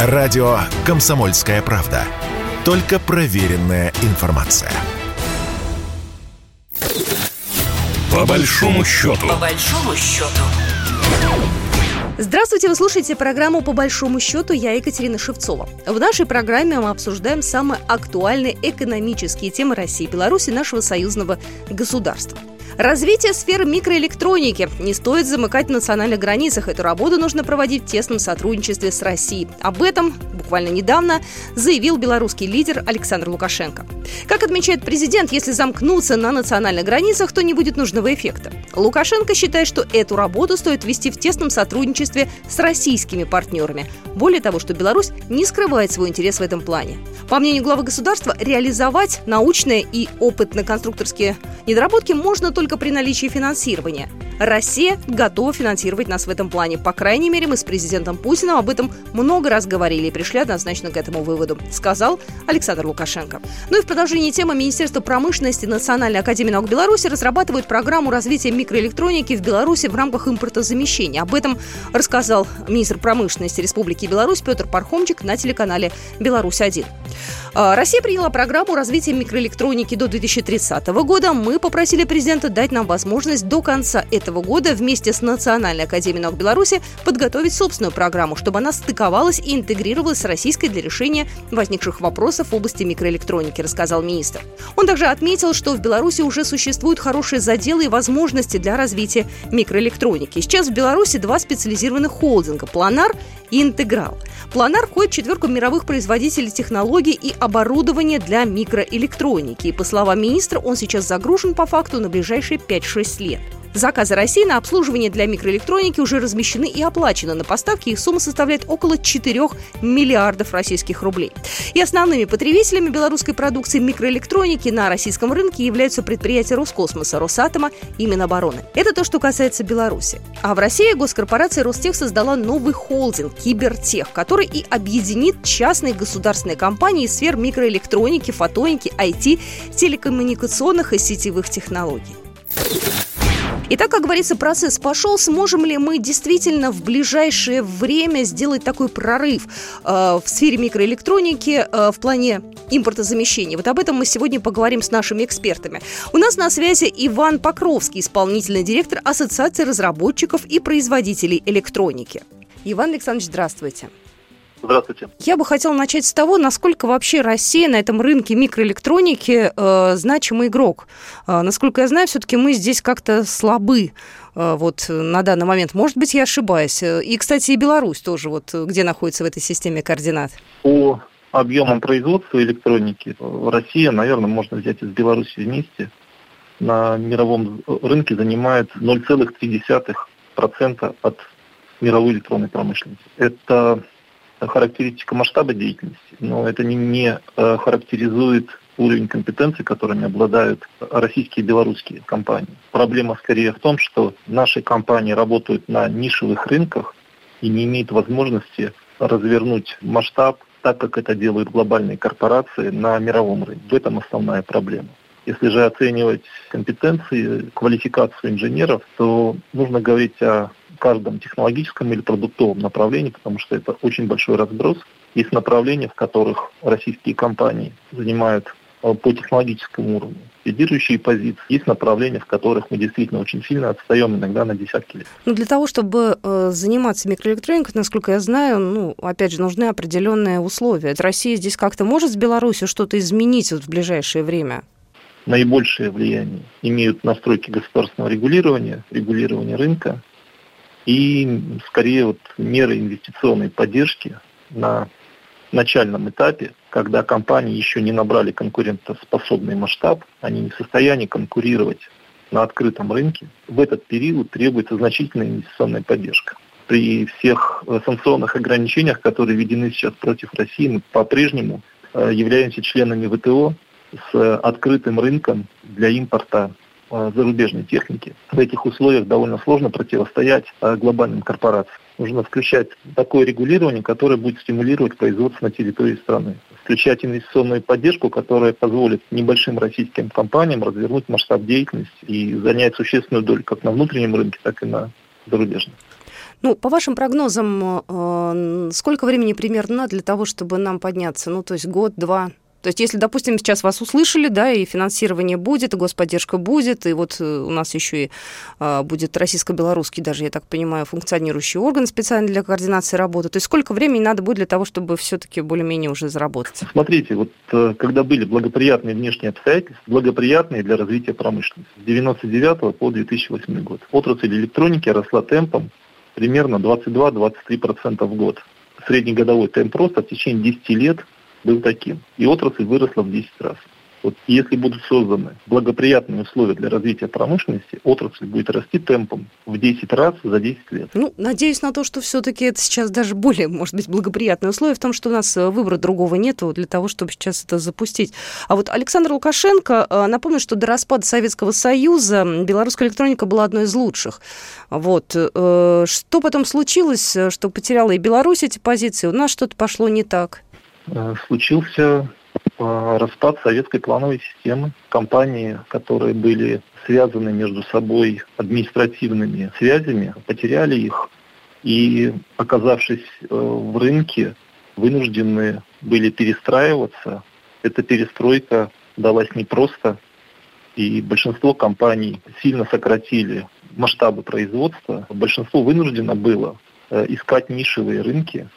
Радио «Комсомольская правда». Только проверенная информация. По большому счету. По большому счету. Здравствуйте, вы слушаете программу «По большому счету». Я Екатерина Шевцова. В нашей программе мы обсуждаем самые актуальные экономические темы России и Беларуси, нашего союзного государства. Развитие сферы микроэлектроники. Не стоит замыкать в национальных границах. Эту работу нужно проводить в тесном сотрудничестве с Россией. Об этом буквально недавно заявил белорусский лидер Александр Лукашенко. Как отмечает президент, если замкнуться на национальных границах, то не будет нужного эффекта. Лукашенко считает, что эту работу стоит вести в тесном сотрудничестве с российскими партнерами. Более того, что Беларусь не скрывает свой интерес в этом плане. По мнению главы государства, реализовать научные и опытно-конструкторские недоработки можно только при наличии финансирования. Россия готова финансировать нас в этом плане. По крайней мере, мы с президентом Путиным об этом много раз говорили и пришли однозначно к этому выводу, сказал Александр Лукашенко. Ну и в продолжении темы Министерства промышленности Национальной академии наук Беларуси разрабатывают программу развития микроэлектроники в Беларуси в рамках импортозамещения. Об этом рассказал министр промышленности Республики Беларусь Петр Пархомчик на телеканале «Беларусь-1». А, Россия приняла программу развития микроэлектроники до 2030 года. Мы попросили президента дать нам возможность до конца этого года вместе с Национальной академией наук Беларуси подготовить собственную программу, чтобы она стыковалась и интегрировалась с российской для решения возникших вопросов в области микроэлектроники, рассказал министр. Он также отметил, что в Беларуси уже существуют хорошие заделы и возможности для развития микроэлектроники. Сейчас в Беларуси два специализированных холдинга – «Планар» и «Интеграл». «Планар» входит в четверку мировых производителей технологий и оборудования для микроэлектроники. И, по словам министра, он сейчас загружен по факту на ближайшие 5-6 лет. Заказы России на обслуживание для микроэлектроники уже размещены и оплачены. На поставки их сумма составляет около 4 миллиардов российских рублей. И основными потребителями белорусской продукции микроэлектроники на российском рынке являются предприятия Роскосмоса, Росатома и Минобороны. Это то, что касается Беларуси. А в России госкорпорация Ростех создала новый холдинг Кибертех, который и объединит частные государственные компании из сфер микроэлектроники, фотоники, IT, телекоммуникационных и сетевых технологий. Итак, как говорится, процесс пошел. Сможем ли мы действительно в ближайшее время сделать такой прорыв э, в сфере микроэлектроники э, в плане импортозамещения? Вот об этом мы сегодня поговорим с нашими экспертами. У нас на связи Иван Покровский, исполнительный директор Ассоциации разработчиков и производителей электроники. Иван Александрович, здравствуйте. Здравствуйте. Я бы хотела начать с того, насколько вообще Россия на этом рынке микроэлектроники э, значимый игрок. Э, насколько я знаю, все-таки мы здесь как-то слабы э, вот на данный момент. Может быть, я ошибаюсь. И, кстати, и Беларусь тоже, вот где находится в этой системе координат. По объемам производства электроники Россия, наверное, можно взять из Беларуси вместе, на мировом рынке занимает 0,3% от мировой электронной промышленности. Это характеристика масштаба деятельности, но это не, не э, характеризует уровень компетенции, которыми обладают российские и белорусские компании. Проблема скорее в том, что наши компании работают на нишевых рынках и не имеют возможности развернуть масштаб так, как это делают глобальные корпорации на мировом рынке. В этом основная проблема. Если же оценивать компетенции, квалификацию инженеров, то нужно говорить о каждом технологическом или продуктовом направлении, потому что это очень большой разброс. Есть направления, в которых российские компании занимают э, по технологическому уровню лидирующие позиции. Есть направления, в которых мы действительно очень сильно отстаем, иногда на десятки лет. Ну, для того, чтобы э, заниматься микроэлектроникой, насколько я знаю, ну, опять же, нужны определенные условия. Россия здесь как-то может с Беларусью что-то изменить вот в ближайшее время? Наибольшее влияние имеют настройки государственного регулирования, регулирования рынка, и скорее вот меры инвестиционной поддержки на начальном этапе, когда компании еще не набрали конкурентоспособный масштаб, они не в состоянии конкурировать на открытом рынке, в этот период требуется значительная инвестиционная поддержка. При всех санкционных ограничениях, которые введены сейчас против России, мы по-прежнему э, являемся членами ВТО с открытым рынком для импорта Э, зарубежной техники. В этих условиях довольно сложно противостоять э, глобальным корпорациям. Нужно включать такое регулирование, которое будет стимулировать производство на территории страны. Включать инвестиционную поддержку, которая позволит небольшим российским компаниям развернуть масштаб деятельности и занять существенную долю как на внутреннем рынке, так и на зарубежном. Ну, по вашим прогнозам, э, сколько времени примерно для того, чтобы нам подняться? Ну, то есть год, два? То есть, если, допустим, сейчас вас услышали, да, и финансирование будет, и господдержка будет, и вот э, у нас еще и а, будет российско-белорусский, даже, я так понимаю, функционирующий орган специально для координации работы. То есть, сколько времени надо будет для того, чтобы все-таки более-менее уже заработать? Смотрите, вот э, когда были благоприятные внешние обстоятельства, благоприятные для развития промышленности, с 99 по 2008 год. Отрасль электроники росла темпом примерно 22-23% в год. Среднегодовой темп роста в течение 10 лет был таким. И отрасль выросла в 10 раз. Вот если будут созданы благоприятные условия для развития промышленности, отрасль будет расти темпом в 10 раз за 10 лет. Ну, надеюсь на то, что все-таки это сейчас даже более, может быть, благоприятные условия в том, что у нас э, выбора другого нету для того, чтобы сейчас это запустить. А вот Александр Лукашенко, э, напомню, что до распада Советского Союза белорусская электроника была одной из лучших. Вот. Э, что потом случилось, что потеряла и Беларусь эти позиции? У нас что-то пошло не так. Э, случился э, распад советской плановой системы. Компании, которые были связаны между собой административными связями, потеряли их и, оказавшись э, в рынке, вынуждены были перестраиваться. Эта перестройка далась непросто, и большинство компаний сильно сократили масштабы производства. Большинство вынуждено было искать нишевые рынки,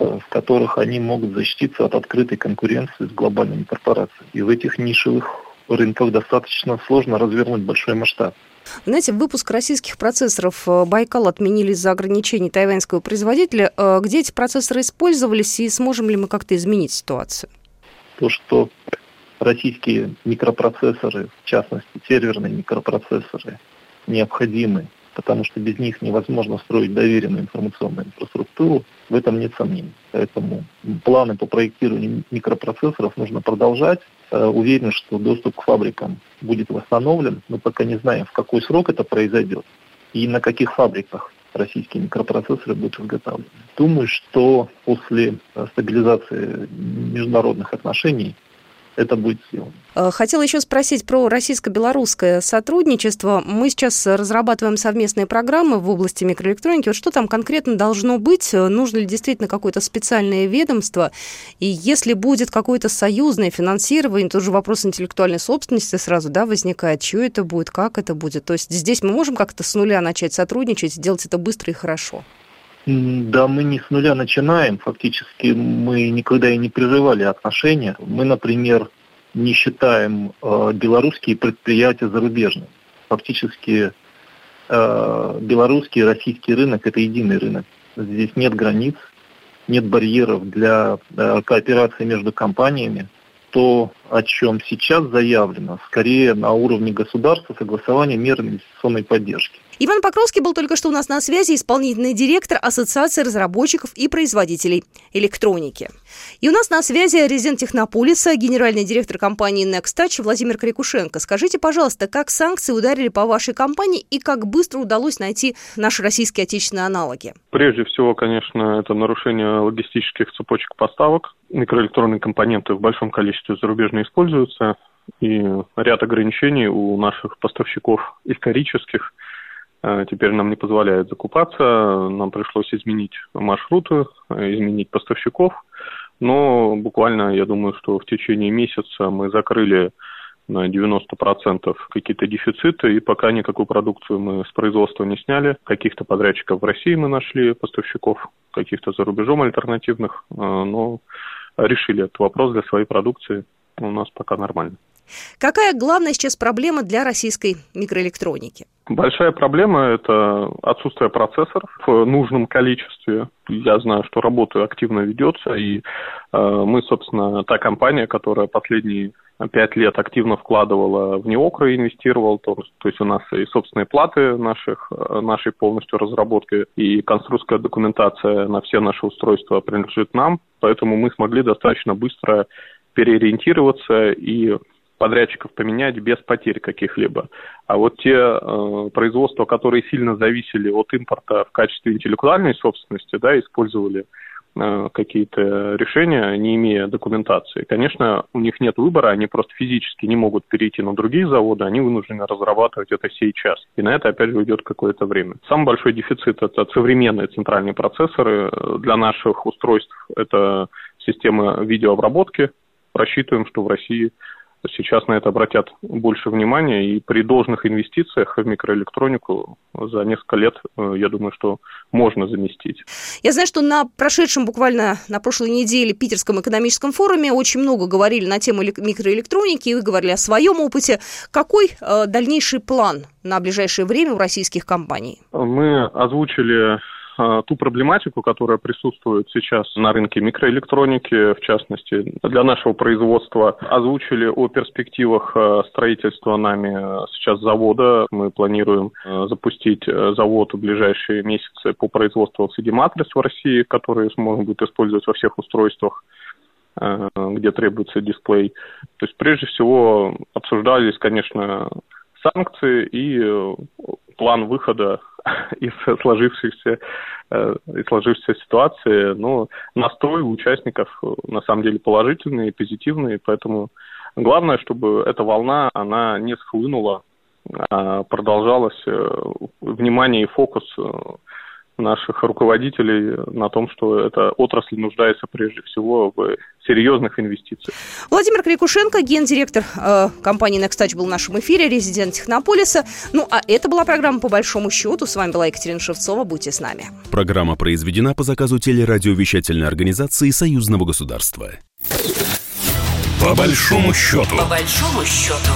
в которых они могут защититься от открытой конкуренции с глобальными корпорациями. И в этих нишевых рынках достаточно сложно развернуть большой масштаб. Знаете, выпуск российских процессоров э, Байкал отменили из-за ограничений тайваньского производителя. Э, где эти процессоры использовались и сможем ли мы как-то изменить ситуацию? То, что российские микропроцессоры, в частности серверные микропроцессоры, необходимы потому что без них невозможно строить доверенную информационную инфраструктуру, в этом нет сомнений. Поэтому планы по проектированию микропроцессоров нужно продолжать. Э, уверен, что доступ к фабрикам будет восстановлен. Мы пока не знаем, в какой срок это произойдет и на каких фабриках российские микропроцессоры будут изготовлены. Думаю, что после э, стабилизации международных отношений это будет сделано. Э, хотела еще спросить про российско-белорусское сотрудничество. Мы сейчас разрабатываем совместные программы в области микроэлектроники. Вот что там конкретно должно быть? Нужно ли действительно какое-то специальное ведомство? И если будет какое-то союзное финансирование, тоже вопрос интеллектуальной собственности сразу да, возникает. Чье это будет, как это будет? То есть здесь мы можем как-то с нуля начать сотрудничать, сделать это быстро и хорошо? Да, мы не с нуля начинаем. Фактически мы никогда и не прерывали отношения. Мы, например, не считаем э, белорусские предприятия зарубежными. Фактически э, белорусский и российский рынок – это единый рынок. Здесь нет границ, нет барьеров для э, кооперации между компаниями. То, о чем сейчас заявлено, скорее на уровне государства согласование мер инвестиционной поддержки. Иван Покровский был только что у нас на связи, исполнительный директор Ассоциации разработчиков и производителей электроники. И у нас на связи резидент Технополиса, генеральный директор компании Nextouch Владимир Крикушенко. Скажите, пожалуйста, как санкции ударили по вашей компании и как быстро удалось найти наши российские отечественные аналоги? Прежде всего, конечно, это нарушение логистических цепочек поставок. Микроэлектронные компоненты в большом количестве зарубежно используются, и ряд ограничений у наших поставщиков исторических – Э, теперь нам не позволяют закупаться, нам пришлось изменить маршруты, изменить поставщиков, но буквально, я думаю, что в течение месяца мы закрыли на 90% какие-то дефициты, и пока никакую продукцию мы с производства не сняли. Каких-то подрядчиков в России мы нашли, поставщиков, каких-то за рубежом альтернативных, э, но решили этот вопрос для своей продукции. У нас пока нормально. Какая главная сейчас проблема для российской микроэлектроники? Большая проблема – это отсутствие процессоров в нужном количестве. Я знаю, что работа активно ведется, и э, мы, собственно, та компания, которая последние пять лет активно вкладывала в неокры, инвестировала, то, то есть у нас и собственные платы наших, нашей полностью разработки, и конструкторская документация на все наши устройства принадлежит нам, поэтому мы смогли достаточно быстро переориентироваться и подрядчиков поменять без потерь каких-либо. А вот те э, производства, которые сильно зависели от импорта в качестве интеллектуальной собственности, да, использовали Э, какие-то решения, не имея документации. Конечно, у них нет выбора, они просто физически не могут перейти на другие заводы, они вынуждены разрабатывать это сейчас. И на это, опять же, уйдет какое-то время. Самый большой дефицит – это современные центральные процессоры. Для наших устройств это система видеообработки. Рассчитываем, что в России сейчас на это обратят больше внимания, и при должных инвестициях в микроэлектронику за несколько лет, э, я думаю, что можно заместить. Я знаю, что на прошедшем буквально на прошлой неделе Питерском экономическом форуме очень много говорили на тему микроэлектроники, и вы говорили о своем опыте. Какой э, дальнейший план на ближайшее время у российских компаний? Мы озвучили ту проблематику, которая присутствует сейчас на рынке микроэлектроники, в частности, для нашего производства. Озвучили о перспективах а, строительства нами а, сейчас завода. Мы планируем запустить завод в ближайшие месяцы по производству LCD-матриц в России, которые можно будет использовать во всех устройствах где требуется дисплей. То есть прежде всего обсуждались, конечно, санкции и план выхода из сложившихся э, из сложившейся ситуации, но настрой у участников э, на самом деле положительный и позитивный, поэтому главное, чтобы эта волна, она не схлынула, а продолжалась э, внимание и фокус наших руководителей на том, что эта отрасль нуждается прежде всего в серьезных инвестициях. Владимир Крикушенко, гендиректор э, компании Nextouch был в нашем эфире, резидент Технополиса. Ну, а это была программа «По большому счету». С вами была Екатерина Шевцова. Будьте с нами. Программа произведена по заказу телерадиовещательной организации Союзного государства. По большому счету. По большому счету.